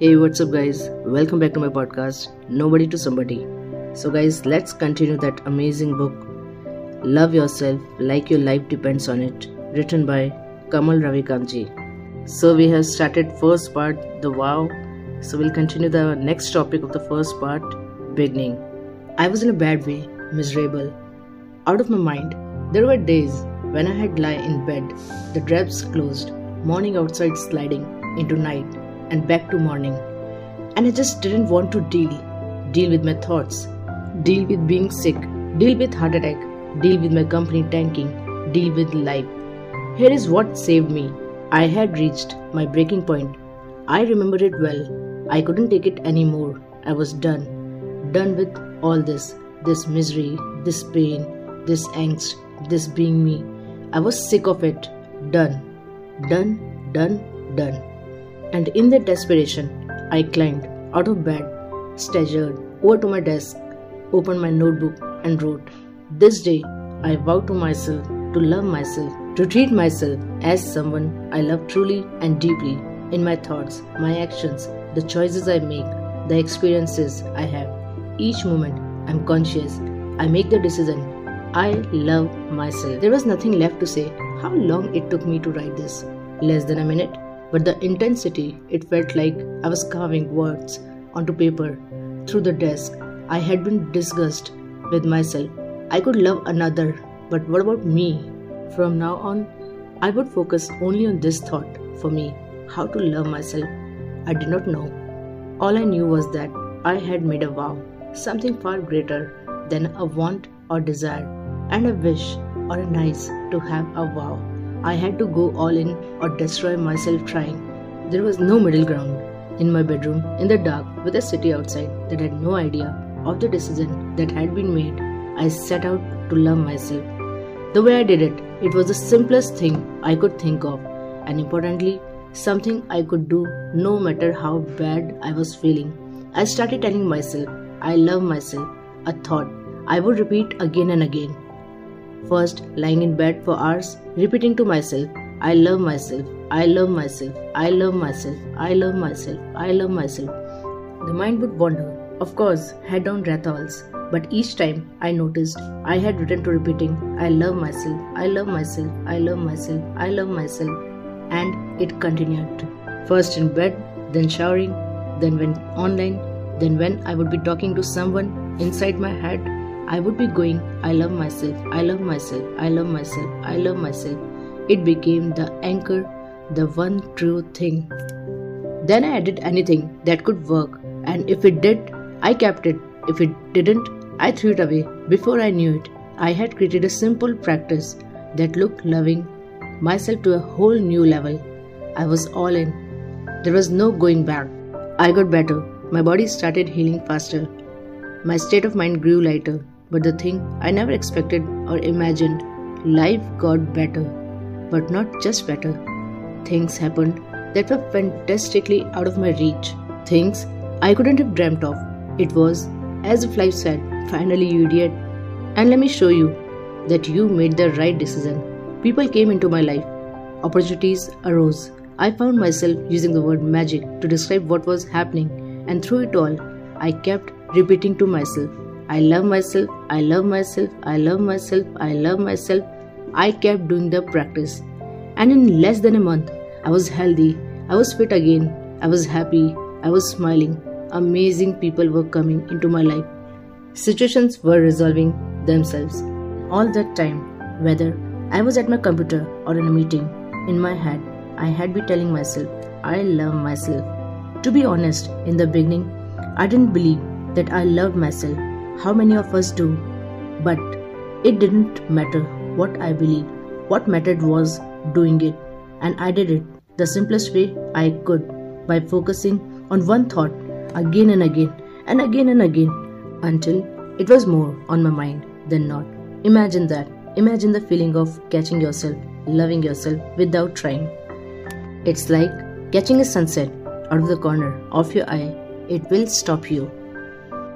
Hey, what's up, guys? Welcome back to my podcast, Nobody to Somebody. So, guys, let's continue that amazing book, Love Yourself Like Your Life Depends on It, written by Kamal Ravi Ravikantji. So, we have started first part, the wow. So, we'll continue the next topic of the first part, beginning. I was in a bad way, miserable, out of my mind. There were days when I had lie in bed, the drapes closed, morning outside sliding into night and back to morning. And I just didn't want to deal. Deal with my thoughts. Deal with being sick. Deal with heart attack. Deal with my company tanking. Deal with life. Here is what saved me. I had reached my breaking point. I remember it well. I couldn't take it anymore. I was done. Done with all this. This misery, this pain, this angst, this being me. I was sick of it. Done. Done, done, done and in that desperation, I climbed out of bed, staggered over to my desk, opened my notebook, and wrote, This day I vow to myself to love myself, to treat myself as someone I love truly and deeply in my thoughts, my actions, the choices I make, the experiences I have. Each moment I'm conscious, I make the decision. I love myself. There was nothing left to say. How long it took me to write this? Less than a minute but the intensity, it felt like I was carving words onto paper through the desk. I had been disgusted with myself. I could love another, but what about me? From now on, I would focus only on this thought for me how to love myself. I did not know. All I knew was that I had made a vow, something far greater than a want or desire, and a wish or a nice to have a vow. I had to go all in or destroy myself trying. There was no middle ground. In my bedroom, in the dark, with a city outside that had no idea of the decision that had been made, I set out to love myself. The way I did it, it was the simplest thing I could think of, and importantly, something I could do no matter how bad I was feeling. I started telling myself, I love myself, a thought I would repeat again and again. First, lying in bed for hours, repeating to myself, I love myself, I love myself, I love myself, I love myself, I love myself. The mind would wander, of course, head down rathals, but each time I noticed I had returned to repeating, I love myself, I love myself, I love myself, I love myself, and it continued. First in bed, then showering, then went online, then when I would be talking to someone inside my head, I would be going, I love myself, I love myself, I love myself, I love myself. It became the anchor, the one true thing. Then I added anything that could work, and if it did, I kept it. If it didn't, I threw it away. Before I knew it, I had created a simple practice that looked loving myself to a whole new level. I was all in. There was no going back. I got better. My body started healing faster. My state of mind grew lighter. But the thing I never expected or imagined, life got better. But not just better. Things happened that were fantastically out of my reach. Things I couldn't have dreamt of. It was as if life said, Finally, you idiot. And let me show you that you made the right decision. People came into my life. Opportunities arose. I found myself using the word magic to describe what was happening, and through it all, I kept repeating to myself, I love myself, I love myself, I love myself, I love myself. I kept doing the practice. And in less than a month, I was healthy, I was fit again, I was happy, I was smiling. Amazing people were coming into my life. Situations were resolving themselves. All that time, whether I was at my computer or in a meeting, in my head, I had been telling myself, I love myself. To be honest, in the beginning, I didn't believe that I loved myself how many of us do? But it didn't matter what I believed. What mattered was doing it. And I did it the simplest way I could by focusing on one thought again and again and again and again until it was more on my mind than not. Imagine that. Imagine the feeling of catching yourself, loving yourself without trying. It's like catching a sunset out of the corner of your eye. It will stop you